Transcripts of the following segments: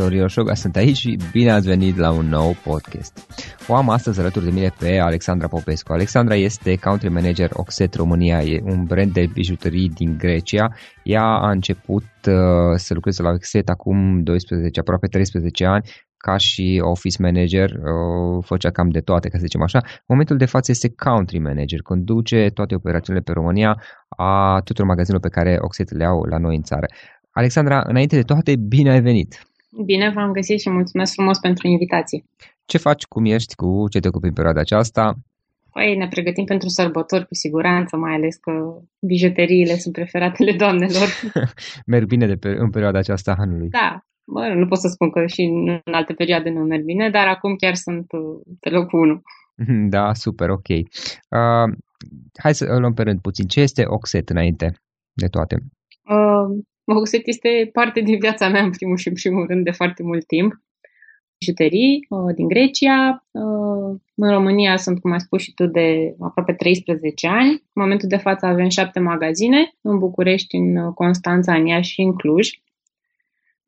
Florin Oșoga sunt aici și bine ați venit la un nou podcast. O am astăzi alături de mine pe Alexandra Popescu. Alexandra este country manager Oxet România, e un brand de bijuterii din Grecia. Ea a început uh, să lucreze la Oxet acum 12, aproape 13 ani, ca și office manager, uh, făcea cam de toate, ca să zicem așa. În momentul de față este country manager, conduce toate operațiunile pe România a tuturor magazinelor pe care Oxet le au la noi în țară. Alexandra, înainte de toate, bine ai venit! Bine v-am găsit și mulțumesc frumos pentru invitație. Ce faci, cum ești, cu ce te ocupi în perioada aceasta? Păi ne pregătim pentru sărbători cu siguranță, mai ales că bijuteriile sunt preferatele doamnelor. merg bine de pe, în perioada aceasta anului. Da, bă, nu pot să spun că și în alte perioade nu merg bine, dar acum chiar sunt uh, pe locul 1. Da, super, ok. Uh, hai să luăm pe rând puțin. Ce este Oxet înainte de toate? Uh, Oxet este parte din viața mea, în primul și în primul rând, de foarte mult timp. Bijuterii uh, din Grecia. Uh, în România sunt, cum ai spus și tu, de aproape 13 ani. În momentul de față avem șapte magazine, în București, în Constanța, în Iași și în Cluj.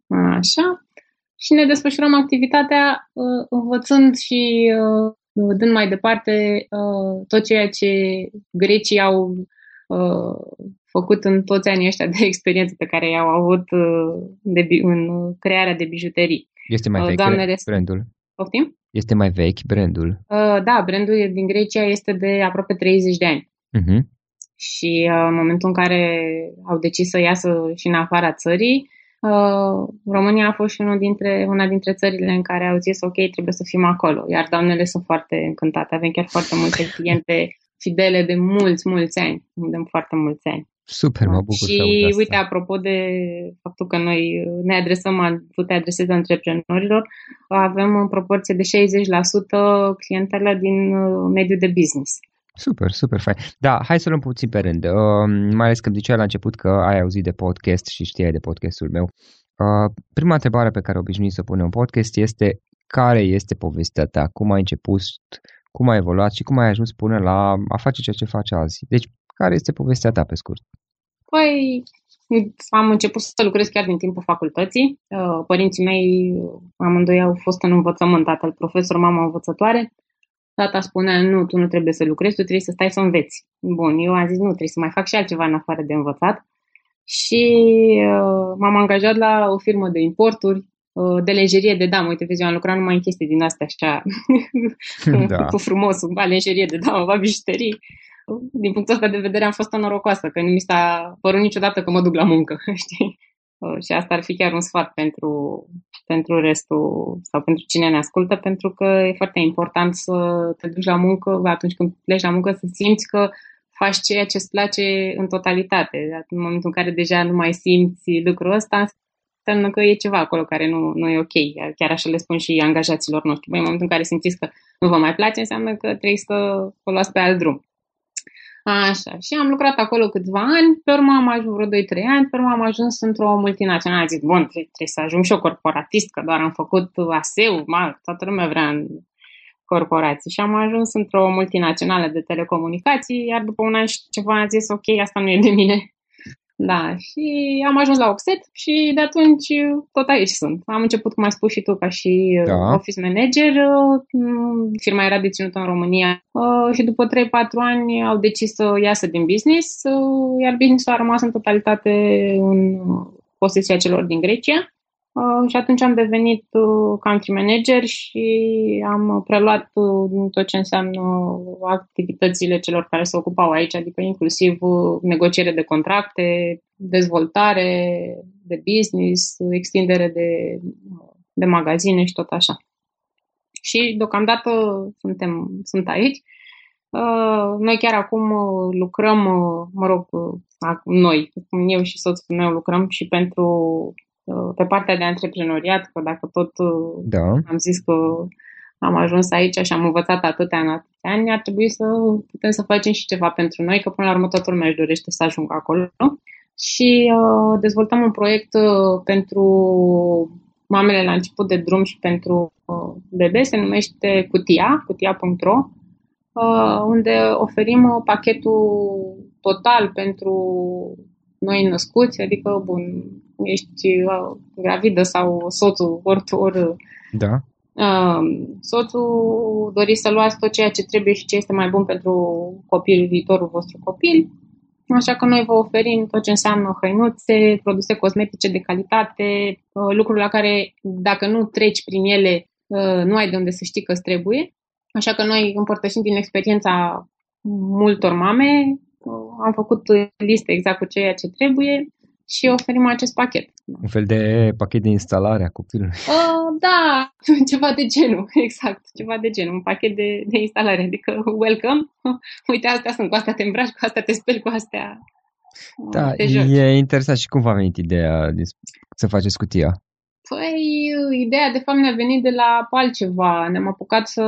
Așa. Și ne desfășurăm activitatea uh, învățând și dând mai departe tot ceea ce grecii au făcut în toți anii ăștia de experiență pe care i-au avut uh, de, în crearea de bijuterii. Este mai uh, vechi Doamnele... brandul? Poftim? Este mai vechi brandul? Uh, da, brandul din Grecia este de aproape 30 de ani. Uh-huh. Și uh, în momentul în care au decis să iasă și în afara țării, uh, România a fost și unul dintre, una dintre țările în care au zis ok, trebuie să fim acolo. Iar doamnele sunt foarte încântate. Avem chiar foarte multe cliente fidele de mulți, mulți ani. De foarte mulți ani. Super, mă bucur Și să uite, apropo de faptul că noi ne adresăm, tu te adresezi antreprenorilor, avem în proporție de 60% clientele din uh, mediul de business. Super, super fain. Da, hai să luăm puțin pe rând. Uh, mai ales că ziceai la început că ai auzit de podcast și știai de podcastul meu. Uh, prima întrebare pe care obișnui să punem în podcast este care este povestea ta? Cum ai început? Cum ai evoluat și cum ai ajuns până la a face ceea ce faci azi? Deci, care este povestea ta pe scurt? Păi, am început să lucrez chiar din timpul facultății. Uh, părinții mei, amândoi au fost în învățământ, tatăl profesor, mama învățătoare. Tata spunea, nu, tu nu trebuie să lucrezi, tu trebuie să stai să înveți. Bun, eu am zis, nu, trebuie să mai fac și altceva în afară de învățat. Și uh, m-am angajat la o firmă de importuri, uh, de lenjerie de damă. Uite, vezi, eu am lucrat numai în chestii din astea așa, da. cu frumos, ba lenjerie de damă, ba bijuterii din punctul ăsta de vedere am fost norocoasă, că nu mi s-a părut niciodată că mă duc la muncă, știi? Și asta ar fi chiar un sfat pentru, pentru restul sau pentru cine ne ascultă, pentru că e foarte important să te duci la muncă atunci când pleci la muncă să simți că faci ceea ce îți place în totalitate. În momentul în care deja nu mai simți lucrul ăsta, înseamnă că e ceva acolo care nu, nu e ok. Chiar așa le spun și angajaților noștri. Băi, în momentul în care simțiți că nu vă mai place, înseamnă că trebuie să o luați pe alt drum. Așa, și am lucrat acolo câțiva ani, pe urmă am ajuns vreo 2-3 ani, pe urmă am ajuns într-o multinațională. Zic, bun, trebuie să ajung și eu corporatist, că doar am făcut ASEU, ma, toată lumea vrea în corporații. Și am ajuns într-o multinațională de telecomunicații, iar după un an și ceva am zis, ok, asta nu e de mine. Da, și am ajuns la Oxet și de atunci tot aici sunt. Am început, cum ai spus și tu, ca și uh, da. office manager. Uh, firma era deținută în România uh, și după 3-4 ani au decis să iasă din business, iar business-ul a rămas în totalitate în posesia celor din Grecia. Uh, și atunci am devenit uh, country manager și am preluat uh, tot ce înseamnă activitățile celor care se ocupau aici, adică inclusiv negociere de contracte, dezvoltare de business, extindere de, de magazine și tot așa. Și deocamdată suntem, sunt aici. Noi chiar acum lucrăm, mă rog, noi, eu și soțul meu lucrăm și pentru Uh, pe partea de antreprenoriat, că dacă tot uh, da. am zis că am ajuns aici și am învățat atâtea în atâția ani, ar trebui să putem să facem și ceva pentru noi, că până la urmă toată lumea își dorește să ajungă acolo. Și uh, dezvoltăm un proiect uh, pentru mamele la început de drum și pentru uh, bebe, se numește Cutia, cutia.ro, uh, unde oferim uh, pachetul total pentru noi născuți, adică bun, ești uh, gravidă sau soțul, ori, ori da. uh, soțul doriți să luați tot ceea ce trebuie și ce este mai bun pentru copilul, viitorul vostru copil. Așa că noi vă oferim tot ce înseamnă hăinuțe, produse cosmetice de calitate, uh, lucruri la care dacă nu treci prin ele, uh, nu ai de unde să știi că trebuie. Așa că noi împărtășim din experiența multor mame, uh, am făcut liste exact cu ceea ce trebuie și oferim acest pachet. Un fel de pachet de instalare a copilului. Uh, da, ceva de genul, exact, ceva de genul, un pachet de, de instalare, adică welcome, uite, astea sunt, cu astea te îmbraci, cu astea te speli, cu astea Da, e interesant și cum v-a venit ideea să faceți cutia? Păi, ideea de fapt ne-a venit de la altceva. Ne-am apucat să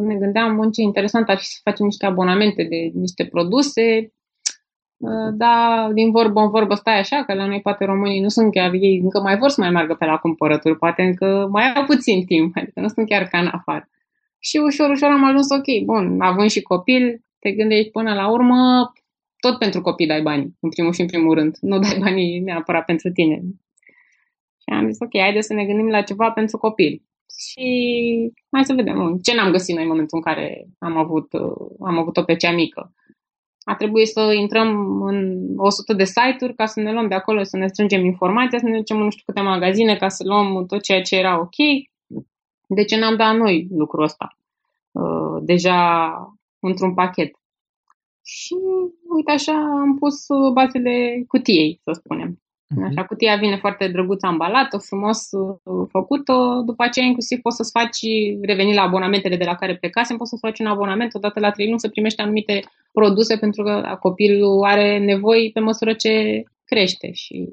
ne gândeam, bun, ce interesant ar fi să facem niște abonamente de niște produse, uh, dar din vorbă în vorbă stai așa, că la noi poate românii nu sunt chiar, ei încă mai vor să mai meargă pe la cumpărături, poate încă mai au puțin timp, adică nu sunt chiar ca în afară. Și ușor, ușor am ajuns ok, bun, având și copil, te gândești până la urmă, tot pentru copii dai bani, în primul și în primul rând. Nu dai banii neapărat pentru tine. Și am zis, ok, haide să ne gândim la ceva pentru copil. Și hai să vedem ce n-am găsit noi în momentul în care am avut, am avut-o pe cea mică. A trebuit să intrăm în 100 de site-uri ca să ne luăm de acolo, să ne strângem informația, să ne ducem în nu știu câte magazine ca să luăm tot ceea ce era ok. De ce n-am dat noi lucrul ăsta? Uh, deja într-un pachet. Și uite așa am pus bazele cutiei, să spunem. Uh-huh. Așa, cutia vine foarte drăguț ambalată, frumos uh, făcută. După aceea, inclusiv, poți să-ți faci, reveni la abonamentele de la care plecasem, poți să faci un abonament odată la trei luni să primești anumite produse pentru că copilul are nevoi pe măsură ce crește și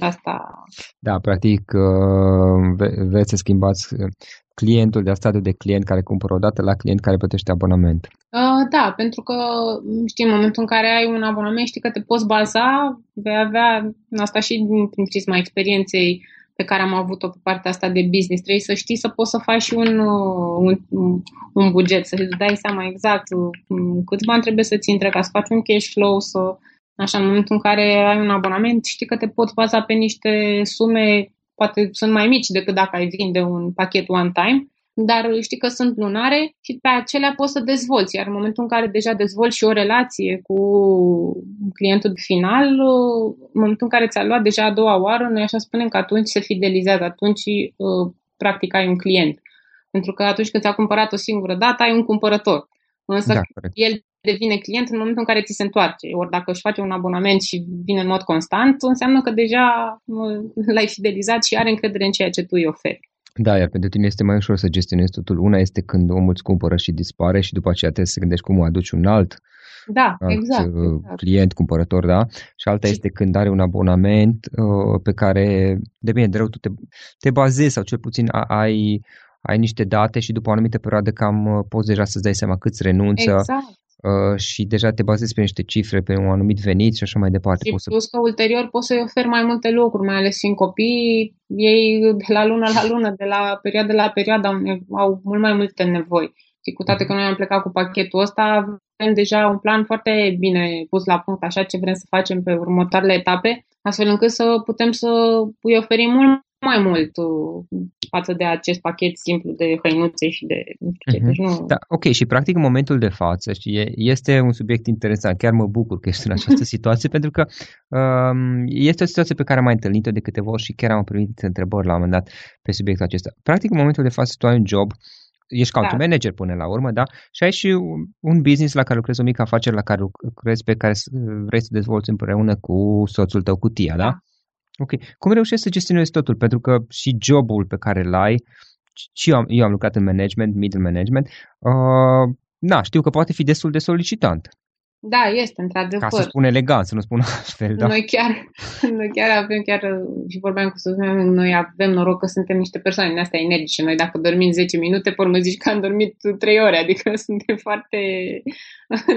asta... Da, practic uh, veți să schimbați clientul de stadiu de client care cumpără o dată la client care plătește abonament. Uh, da, pentru că știi, în momentul în care ai un abonament, știi că te poți baza, vei avea, asta și din prisma experienței pe care am avut-o pe partea asta de business, trebuie să știi să poți să faci și un, un, un buget, să-ți dai seama exact câți bani trebuie să-ți intre ca să faci un cash flow, să, așa, în momentul în care ai un abonament, știi că te poți baza pe niște sume poate sunt mai mici decât dacă ai vinde un pachet one time, dar știi că sunt lunare și pe acelea poți să dezvolți. Iar în momentul în care deja dezvolți și o relație cu clientul final, în momentul în care ți-a luat deja a doua oară, noi așa spunem că atunci se fidelizează, atunci uh, practic ai un client. Pentru că atunci când ți-a cumpărat o singură dată, ai un cumpărător. Însă da, el devine client în momentul în care ți se întoarce. Ori dacă își face un abonament și vine în mod constant, înseamnă că deja l-ai fidelizat și are încredere în ceea ce tu îi oferi. Da, iar pentru tine este mai ușor să gestionezi totul. Una este când omul îți cumpără și dispare și după aceea trebuie să gândești cum o aduci un alt da, alt exact, uh, exact. client, cumpărător, da? Și alta și... este când are un abonament uh, pe care, de bine, de rău, tu te, te bazezi sau cel puțin ai, ai niște date și după o anumită perioadă cam uh, poți deja să-ți dai seama câți renunță, exact. Uh, și deja te bazezi pe niște cifre, pe un anumit venit și așa mai departe. Și poți plus să... că ulterior poți să-i oferi mai multe lucruri, mai ales fiind copii, ei de la lună la lună, de la perioadă la perioadă au, au mult mai multe nevoi. Și cu toate că noi am plecat cu pachetul ăsta, avem deja un plan foarte bine pus la punct, așa ce vrem să facem pe următoarele etape, astfel încât să putem să îi oferim mult mai mult uh, față de acest pachet simplu de hăinuțe și de nu știu ce. Uh-huh. Deci nu... Da, ok, și practic în momentul de față și este un subiect interesant, chiar mă bucur că ești în această situație pentru că um, este o situație pe care am mai întâlnit-o de câteva ori și chiar am primit întrebări la un moment dat pe subiectul acesta. Practic în momentul de față tu ai un job ești country da. manager până la urmă, da? Și ai și un business la care lucrezi, o mică afacere la care lucrezi, pe care vrei să dezvolți împreună cu soțul tău, cu tia, da? da? Ok. Cum reușești să gestionezi totul? Pentru că și jobul pe care îl ai, și eu am, eu am lucrat în management, middle management, uh, na, știu că poate fi destul de solicitant. Da, este, într-adevăr. Ca să spun elegant, să nu spun altfel, da. Noi chiar, noi chiar avem, chiar și vorbeam cu soțul meu, noi avem noroc că suntem niște persoane din astea energice. Noi dacă dormim 10 minute, pe urmă zici că am dormit 3 ore, adică suntem foarte,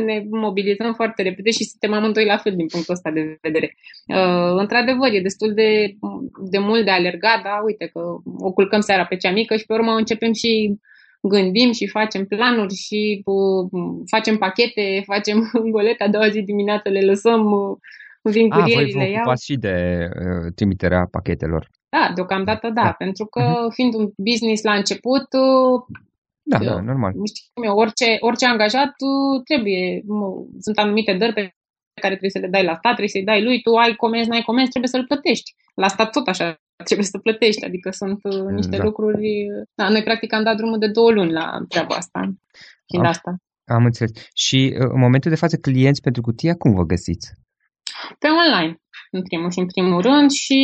ne mobilizăm foarte repede și suntem amândoi la fel din punctul ăsta de vedere. Uh, într-adevăr, e destul de, de mult de alergat, da, uite că o culcăm seara pe cea mică și pe urmă începem și gândim și facem planuri și uh, facem pachete, facem golete, a doua zi dimineață le lăsăm uh, vin A, voi curierile, vă iau. ocupați și de uh, trimiterea pachetelor. Da, deocamdată da, Da. pentru că Mhm. fiind un business la început, uh, Da, Eu- da, normal. știi cum e, orice, orice angajat uh, trebuie, mă, sunt anumite dări pe care trebuie să le dai la stat, trebuie să-i dai lui, tu ai comenzi, n-ai comenzi, trebuie să-l plătești. La stat tot așa trebuie să plătești, adică sunt uh, niște Da. lucruri... uh, Da, noi practic am dat drumul de două luni la treaba asta, fiind Am- asta. Am înțeles. Și uh, în momentul de față, clienți pentru cutia, cum vă găsiți? Pe online, în primul și în primul rând și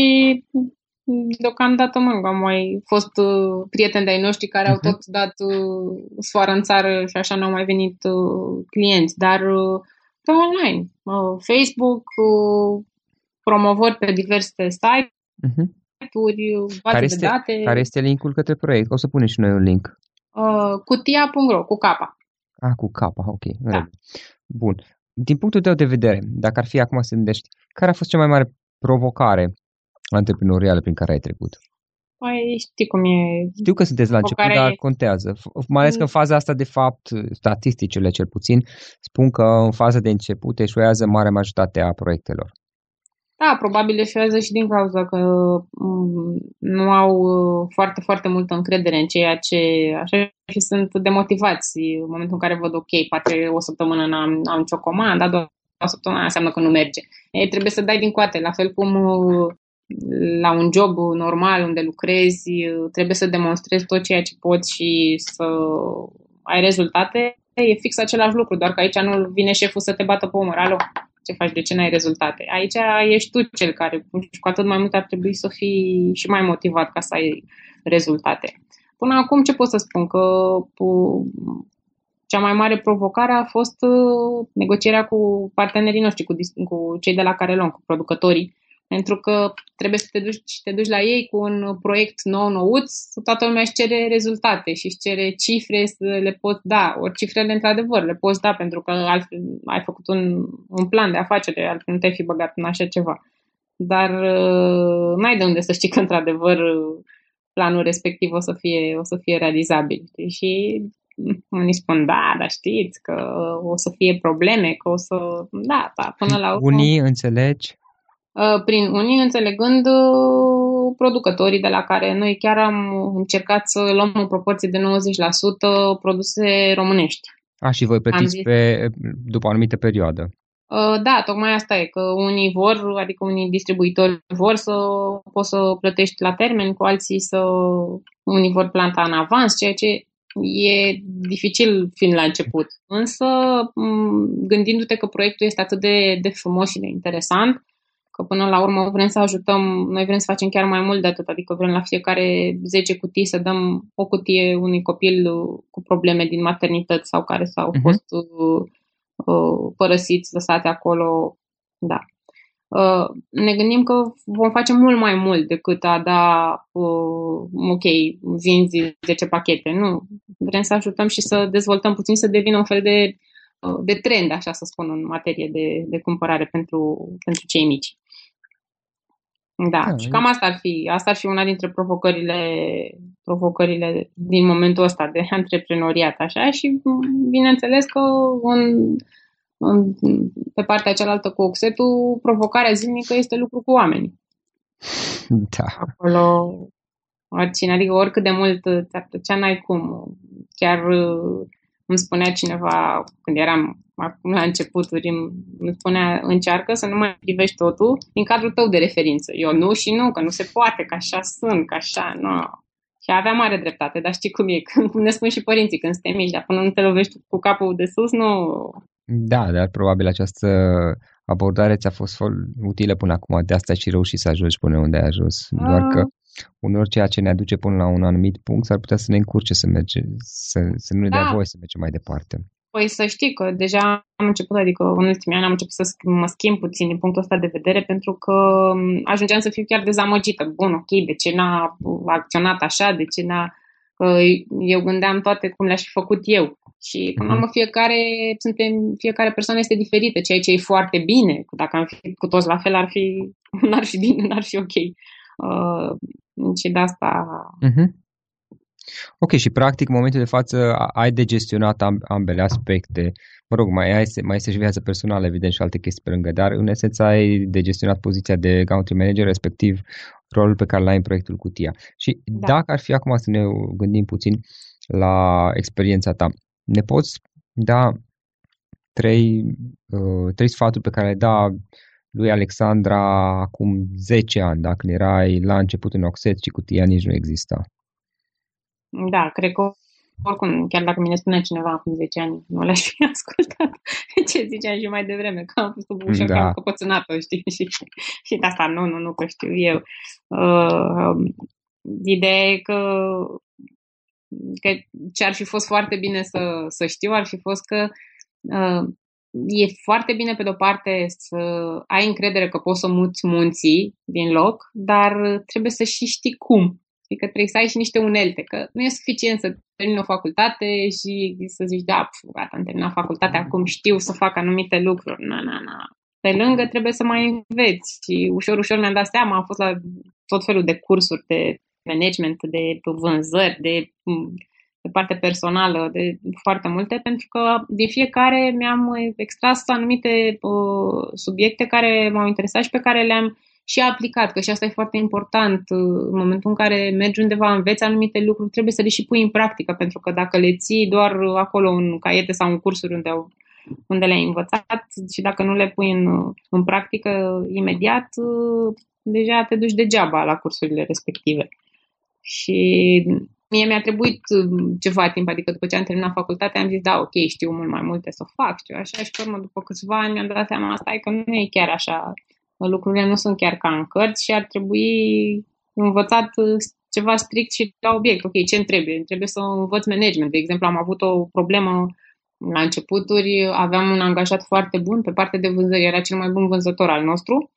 mm, deocamdată mă, am mai fost uh, prieteni de-ai noștri care au Mhm. tot dat uh, sfoară în țară și așa n-au mai venit uh, clienți, dar uh, pe online, uh, Facebook, uh, promovări pe diverse site-uri, Uh-huh. Baze Care, de este, date, care este linkul către proiect? O să punem și noi un link. uh, cutia.ro, cu capa. Ah, cu capa, ok. în Da. regulă. Bun. Din punctul tău de vedere, dacă ar fi acum să gândești, care a fost cea mai mare provocare antreprenorială prin care ai trecut? Păi știi cum e, Știu că sunteți la început, Provocare- dar contează. F- Mai ales că în faza asta, de fapt, statisticile cel puțin, spun că în faza de început eșuează marea majoritate a proiectelor. Da, probabil eșuează și din cauza că mm, nu au uh, foarte, foarte multă încredere în ceea ce așa și sunt demotivați în momentul în care văd, ok, poate o săptămână n-am, n-am nicio comandă, a doua săptămână înseamnă că nu merge. Ei, trebuie să dai din coate, la fel cum uh, la un job normal unde lucrezi, uh, trebuie să demonstrezi tot ceea ce poți și să ai rezultate, e fix același lucru, doar că aici nu vine șeful să te bată pe umăr. Alo, ce faci, de ce n-ai rezultate? Aici ești tu cel care, și cu atât mai mult ar trebui să fii și mai motivat ca să ai rezultate. Până acum ce pot să spun? Că pu- cea mai mare provocare a fost uh, negocierea cu partenerii noștri, cu, dis- cu cei de la care luăm, cu producătorii, pentru că trebuie să te duci, te duci la ei cu un proiect nou nouț, toată lumea își cere rezultate și își cere cifre să le poți da, ori cifrele într-adevăr le poți da pentru că altfel ai făcut un, un plan de afacere, altfel nu te-ai fi băgat în așa ceva. Dar uh, n-ai de unde să știi că într-adevăr uh, planul respectiv o să fie, o să fie realizabil. Și unii spun, da, dar știți că o să fie probleme, că o să... Da, da, până la urmă... Unii înțelegi? Uh, prin unii, înțelegând uh, producătorii de la care noi chiar am încercat să luăm în proporție de 90% produse românești. A, și voi plătiți zis- pe, după o anumită perioadă. Uh, Da, tocmai asta e, că unii vor, adică unii distribuitori vor să poți să plătești la termen, cu alții să unii vor planta în avans, ceea ce e dificil fiind la început. Însă, m, gândindu-te că proiectul este atât de, de frumos și de interesant, că până la urmă vrem să ajutăm, noi vrem să facem chiar mai mult de atât, adică vrem la fiecare 10 cutii să dăm o cutie unui copil uh, cu probleme din maternități sau care s-au Mhm. fost uh, uh, părăsiți, lăsate acolo. Da. Uh, ne gândim că vom face mult mai mult decât a da, uh, ok, vinzi 10 pachete. Nu. Vrem să ajutăm și să dezvoltăm puțin, să devină un fel de, uh, de trend, așa să spun, în materie de, de cumpărare pentru, pentru cei mici. Da, Da, și e- cam asta ar fi, asta ar fi una dintre provocările, provocările din momentul ăsta de antreprenoriat, așa, și m, bineînțeles că în, în, pe partea cealaltă cu Oxetul, provocarea zilnică este lucru cu oamenii. Da. Acolo, oricine, adică oricât de mult ți-ar plăcea, n-ai cum. Chiar uh, îmi spunea cineva, când eram acum la începuturi, îmi îmi spunea, încearcă să nu mai privești totul din cadrul tău de referință. Eu nu și nu, că nu se poate, că așa sunt, că așa, nu. Și avea mare dreptate, dar știi cum e, când, cum ne spun și părinții când suntem mici, dar până nu te lovești cu capul de sus, nu... Da, dar probabil această abordare ți-a fost fol- utilă până acum, de asta ai și reușit să ajungi până unde ai ajuns. Doar că uneori ceea ce ne aduce până la un anumit punct s-ar putea să ne încurce să merge, să, să nu ne dea Da. voie să mergem mai departe. Păi să știi că deja am început, adică în ultimii ani am început să sch- mă schimb puțin din punctul ăsta de vedere pentru că m, ajungeam să fiu chiar dezamăgită. Bun, ok, de ce n-a acționat așa, de ce n-a... Că eu gândeam toate cum le-aș fi făcut eu. Și până la urmă fiecare, suntem, fiecare persoană este diferită, ceea ce e foarte bine. Dacă am fi cu toți la fel, ar fi, n-ar fi bine, n-ar fi ok. Uh, și de asta Uh-huh. Ok, și practic în momentul de față ai de gestionat ambele aspecte. Mă rog, mai, ai, mai este și viața personală, evident, și alte chestii pe lângă, dar în esență ai de gestionat poziția de country manager, respectiv rolul pe care l-ai în proiectul Cutia. Și da. dacă ar fi acum să ne gândim puțin la experiența ta, ne poți da trei, uh, trei sfaturi pe care le da lui Alexandra acum 10 ani, dacă erai la început în Oxet și cutia nici nu exista. Da, cred că oricum, chiar dacă mi-ne spunea cineva acum 10 ani, nu le-aș fi ascultat ce ziceam și mai devreme, că am fost o ușă, da. că am căpățânat-o, știi? Și, și de asta, nu, nu, nu, că știu eu. Uh, ideea e că, că ce ar fi fost foarte bine să, să știu ar fi fost că uh, e foarte bine, pe de-o parte, să ai încredere că poți să muți munții din loc, dar trebuie să și știi cum. Adică trebuie să ai și niște unelte, că nu e suficient să termin o facultate și să zici, da, pf, gata, am terminat facultatea, acum știu să fac anumite lucruri. Na, na, na. Pe lângă trebuie să mai înveți și ușor, ușor mi-am dat seama, am fost la tot felul de cursuri de management, de vânzări, de pe partea personală, de foarte multe, pentru că de fiecare mi-am extras anumite uh, subiecte care m-au interesat și pe care le-am și aplicat, că și asta e foarte important. Uh, în momentul în care mergi undeva, înveți anumite lucruri, trebuie să le și pui în practică, pentru că dacă le ții doar acolo în caiete sau în cursuri unde, au, unde le-ai învățat și dacă nu le pui în, în practică imediat, uh, deja te duci degeaba la cursurile respective. Și Mie mi-a trebuit um, ceva timp, adică după ce am terminat facultatea am zis, da, ok, știu mult mai multe să fac, știu așa, și pe urmă, după câțiva ani mi-am dat seama asta, e că nu e chiar așa, lucrurile nu sunt chiar ca în cărți și ar trebui învățat uh, ceva strict și la obiect. Ok, ce îmi trebuie? Îmi trebuie să învăț management. De exemplu, am avut o problemă la începuturi, aveam un angajat foarte bun pe partea de vânzări, era cel mai bun vânzător al nostru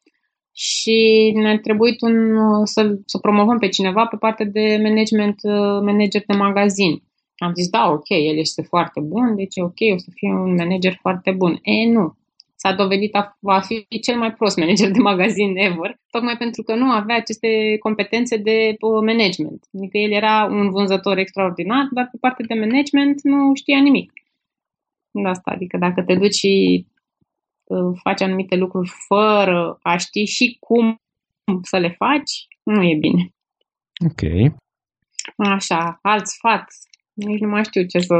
și ne-a trebuit un, să, să promovăm pe cineva pe partea de management, uh, manager de magazin. Am zis, da, ok, el este foarte bun, deci e ok, o să fie un manager foarte bun. E, nu. S-a dovedit a, a fi cel mai prost manager de magazin ever, tocmai pentru că nu avea aceste competențe de uh, management. Adică el era un vânzător extraordinar, dar pe partea de management nu știa nimic. De asta, adică dacă te duci și faci anumite lucruri fără a ști și cum să le faci, nu e bine. Ok. Așa, alt sfat. Nici nu mai știu ce să...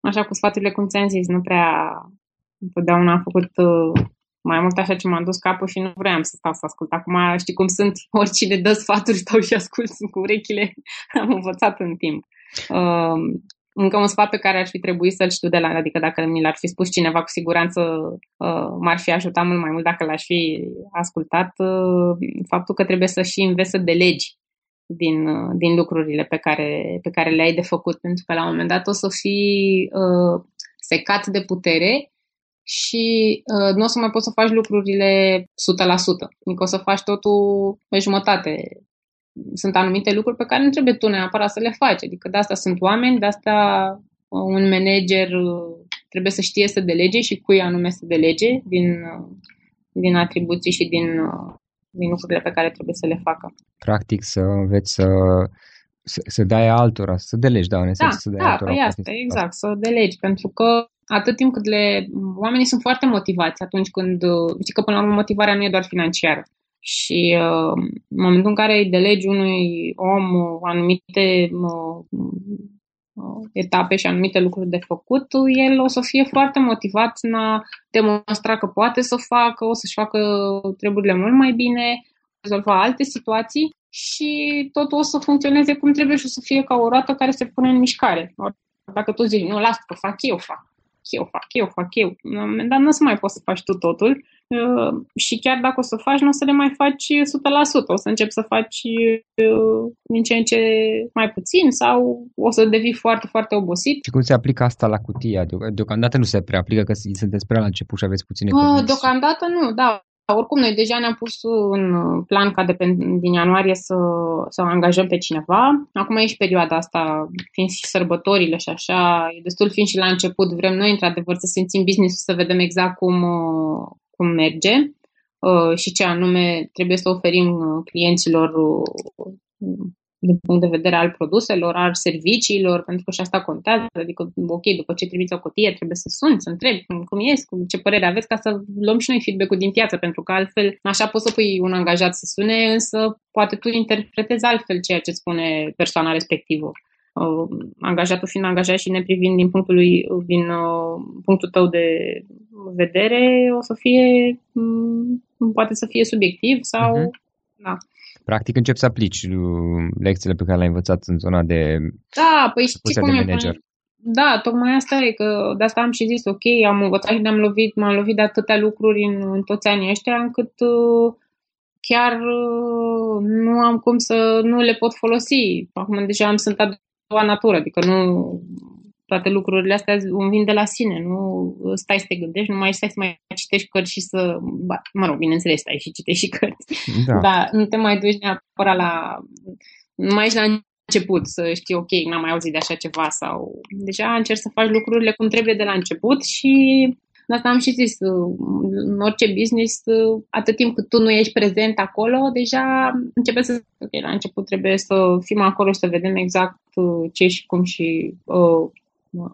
Așa cu sfaturile, cum ți-am zis, nu prea... Întotdeauna am făcut uh, mai mult așa ce m-am dus capul și nu vreau să stau să ascult. Acum știi cum sunt, oricine dă sfaturi, stau și ascult cu urechile. Am învățat în timp. Uh, încă un sfat pe care ar fi trebuit să-l știu de la, adică dacă mi l-ar fi spus cineva, cu siguranță uh, m-ar fi ajutat mult mai mult dacă l-aș fi ascultat, uh, faptul că trebuie să și înveți să delegi din, uh, din lucrurile pe care, pe care le-ai de făcut, pentru că la un moment dat o să fii uh, secat de putere și uh, nu o să mai poți să faci lucrurile 100%. Adică o să faci totul pe jumătate sunt anumite lucruri pe care nu trebuie tu neapărat să le faci. Adică de asta sunt oameni, de asta uh, un manager uh, trebuie să știe să delege și cui anume să delege din, uh, din atribuții și din, din lucrurile pe care trebuie să le facă. Practic să înveți să, să, să dai altora, să delegi, da, în esență, da, să dai da, altora. Da, asta, exact, să delegi, pentru că atât timp cât le... Oamenii sunt foarte motivați atunci când... Știi că până la urmă motivarea nu e doar financiară. Și uh, în momentul în care îi delegi unui om uh, anumite uh, uh, etape și anumite lucruri de făcut, el o să fie foarte motivat în a demonstra că poate să facă, o să-și facă treburile mult mai bine, rezolva alte situații și totul o să funcționeze cum trebuie și o să fie ca o roată care se pune în mișcare. Dacă tu zici, nu, lasă că fac eu, fac eu, fac eu, fac eu. Dar nu o să mai poți să faci tu totul uh, și chiar dacă o să faci, nu o să le mai faci 100%. O să începi să faci uh, din ce în ce mai puțin sau o să devii foarte, foarte obosit. Și cum se aplică asta la cutia? Deocamdată nu se prea aplică, că sunteți prea la început și aveți puține uh, Deocamdată nu, da. Oricum, noi deja ne-am pus în plan ca de pe, din ianuarie să, să angajăm pe cineva. Acum e și perioada asta, fiind și sărbătorile și așa, e destul fiind și la început. Vrem noi, într-adevăr, să simțim business să vedem exact cum, cum merge uh, și ce anume trebuie să oferim clienților din punct de vedere al produselor, al serviciilor, pentru că și asta contează. Adică, ok, după ce trimiți o cutie, trebuie să suni, să întrebi cum, cum e, cum, ce părere aveți, ca să luăm și noi feedback-ul din piață, pentru că altfel, așa poți să pui un angajat să sune, însă poate tu interpretezi altfel ceea ce spune persoana respectivă. Uh, angajatul fiind angajat și neprivind din punctul, lui, din uh, punctul tău de vedere, o să fie, um, poate să fie subiectiv sau, uh-huh. da practic începi să aplici uh, lecțiile pe care le-ai învățat în zona de Da, păi știi cum e, manager. Da, tocmai asta e, că de asta am și zis, ok, am învățat și am lovit, m-am lovit de atâtea lucruri în, în toți anii ăștia, încât uh, chiar uh, nu am cum să nu le pot folosi. Acum deja am sunt a doua natură, adică nu toate lucrurile astea îmi vin de la sine, nu stai să te gândești, nu mai stai să mai citești cărți și să, mă rog, bineînțeles, stai și citești și cărți, da. dar nu te mai duci neapărat la, nu mai ești la început să știi, ok, n-am mai auzit de așa ceva sau deja încerci să faci lucrurile cum trebuie de la început și de asta am și zis, în orice business, atât timp cât tu nu ești prezent acolo, deja începe să... Ok, la început trebuie să fim acolo și să vedem exact ce și cum și uh,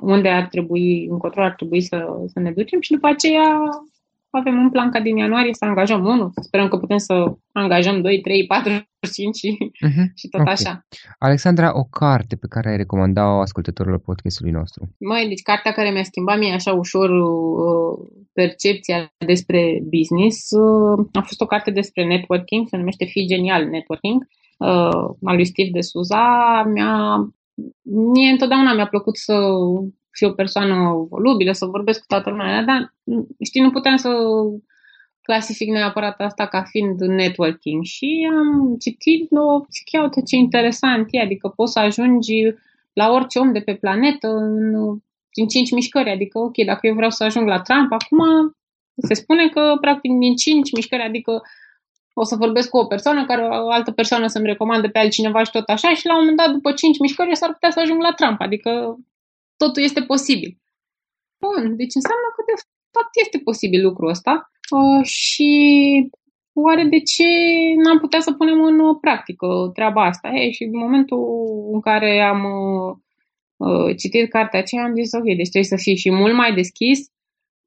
unde ar trebui, încotro ar trebui să, să ne ducem și după aceea avem un plan ca din ianuarie să angajăm unul. Sperăm că putem să angajăm 2, 3, 4, 5 și, uh-huh. și tot okay. așa. Alexandra, o carte pe care ai recomanda-o ascultătorilor podcastului nostru? Mai, deci cartea care mi-a schimbat mie așa ușor uh, percepția despre business uh, a fost o carte despre networking, se numește Fii Genial Networking, uh, al lui Steve de Suza. Mi-a mie întotdeauna mi-a plăcut să fiu o persoană volubilă, să vorbesc cu toată lumea, dar știi, nu puteam să clasific neapărat asta ca fiind networking. Și am citit, no, chiar uite ce interesant e, adică poți să ajungi la orice om de pe planetă în, din cinci mișcări, adică ok, dacă eu vreau să ajung la Trump, acum se spune că practic din cinci mișcări, adică o să vorbesc cu o persoană care o altă persoană să-mi recomandă pe altcineva și tot așa și la un moment dat, după 5 mișcări, s-ar putea să ajung la Trump, adică totul este posibil. Bun, deci înseamnă că de fapt este posibil lucrul ăsta uh, și oare de ce n-am putea să punem în practică treaba asta? E, și în momentul în care am uh, uh citit cartea aceea am zis, ok, deci trebuie să fii și mult mai deschis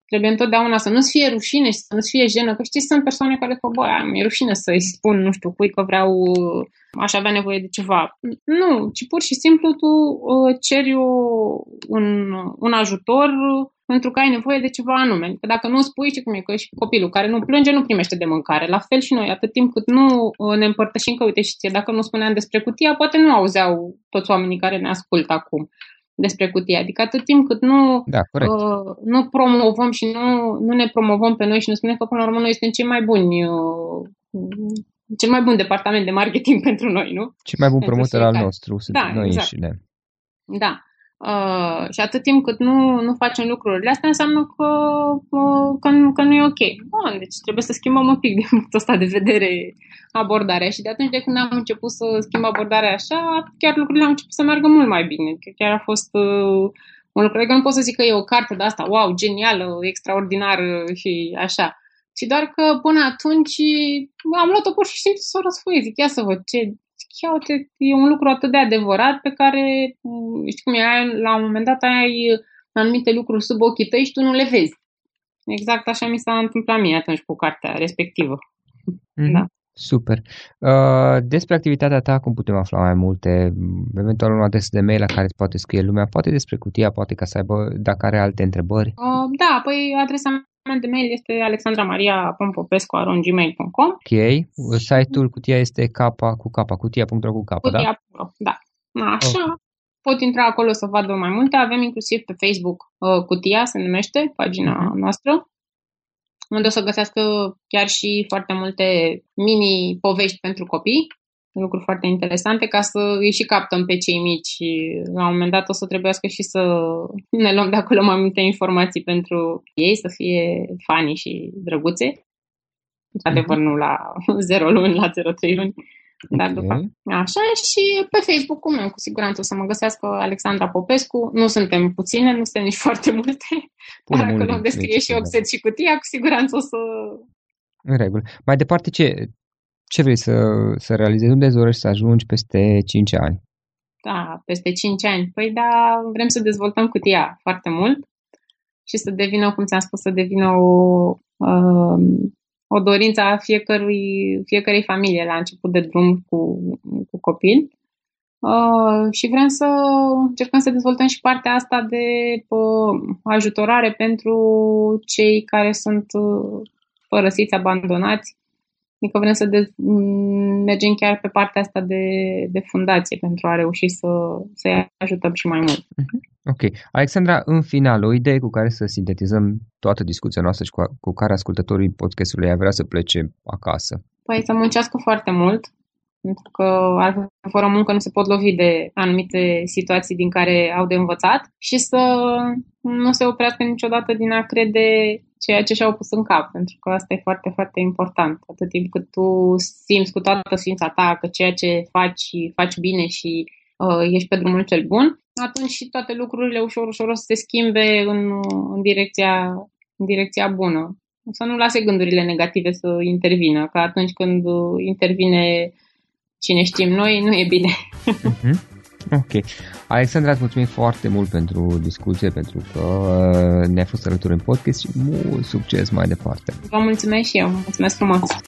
Trebuie întotdeauna să nu-ți fie rușine și să nu-ți fie jenă, că știi, sunt persoane care spun, bă, mi-e rușine să-i spun, nu știu, cui că vreau, aș avea nevoie de ceva. Nu, ci pur și simplu tu uh, ceri un, un ajutor pentru că ai nevoie de ceva anume. Că dacă nu spui, știi cum e, că și copilul care nu plânge nu primește de mâncare. La fel și noi, atât timp cât nu uh, ne împărtășim că, uite, și ție, dacă nu spuneam despre cutia, poate nu auzeau toți oamenii care ne ascultă acum despre cutie. Adică atât timp cât nu, da, uh, nu promovăm și nu, nu ne promovăm pe noi și nu spunem că până la urmă noi suntem cei mai buni uh, cel mai bun departament de marketing pentru noi, nu? Cel mai bun promotor al nostru sunt da, noi exact. înșine. Da. Uh, și atât timp cât nu, nu facem lucrurile astea, înseamnă că, uh, că, că nu e ok. Bun, deci trebuie să schimbăm un pic din punctul ăsta de vedere abordarea. Și de atunci de când am început să schimb abordarea așa, chiar lucrurile au început să meargă mult mai bine. Chiar a fost uh, un lucru. Adică nu pot să zic că e o carte de asta, wow, genială, extraordinară și așa. Ci doar că până atunci am luat-o pur și simplu să o răsfoiesc. Zic, ia să văd ce, chiar uite, e un lucru atât de adevărat pe care, știi cum e, la un moment dat ai anumite lucruri sub ochii tăi și tu nu le vezi. Exact așa mi s-a întâmplat mie atunci cu cartea respectivă. Mm-hmm. Da. Super. Uh, despre activitatea ta, cum putem afla mai multe? Eventual un adres de mail la care îți poate scrie lumea, poate despre cutia, poate ca să aibă, dacă are alte întrebări. Uh, da, păi adresa mea de mail este alexandramaria.popescu.gmail.com Ok. Site-ul cutia este capa cu capa, cutia.ro cu capa, cutia. da? da. Așa. Okay. Pot intra acolo să vadă mai multe. Avem inclusiv pe Facebook uh, Cutia, se numește, pagina uh-huh. noastră unde o să găsească chiar și foarte multe mini-povești pentru copii, lucruri foarte interesante, ca să îi și captăm pe cei mici și la un moment dat o să trebuiască și să ne luăm de acolo mai multe informații pentru ei, să fie fani și drăguțe. Într-adevăr, nu la 0 luni, la 0,3 luni. Dar după așa și pe Facebook cum cu siguranță o să mă găsească Alexandra Popescu. Nu suntem puține, nu suntem nici foarte multe. Pune dar acolo unde scrie și Oxet și cutia, cu siguranță o să... În regulă. Mai departe, ce, Ce vrei să, să realizezi? Unde dorești să ajungi peste 5 ani? Da, peste 5 ani. Păi da, vrem să dezvoltăm cutia foarte mult și să devină, cum ți-am spus, să devină o, uh, o dorință a fiecărui, fiecărei familie la început de drum cu, cu copil. Uh, și vrem să încercăm să dezvoltăm și partea asta de uh, ajutorare pentru cei care sunt uh, părăsiți, abandonați. Adică vrem să de- mergem chiar pe partea asta de, de fundație pentru a reuși să, să-i ajutăm și mai mult. Mhm. Ok. Alexandra, în final, o idee cu care să sintetizăm toată discuția noastră și cu, cu care ascultătorii podcastului ar vrea să plece acasă? Păi să muncească foarte mult, pentru că fără muncă nu se pot lovi de anumite situații din care au de învățat și să nu se oprească niciodată din a crede ceea ce și-au pus în cap, pentru că asta e foarte, foarte important. Atât timp cât tu simți cu toată ființa ta că ceea ce faci, faci bine și uh, ești pe drumul cel bun, atunci și toate lucrurile ușor, ușor o să se schimbe în, în, direcția, în direcția bună. Să nu lase gândurile negative să intervină, că atunci când intervine cine știm noi, nu e bine. Uh-huh. Ok. Alexandra, îți mulțumim foarte mult pentru discuție, pentru că uh, ne-ai fost alături în podcast și mult succes mai departe. Vă mulțumesc și eu. Mulțumesc frumos.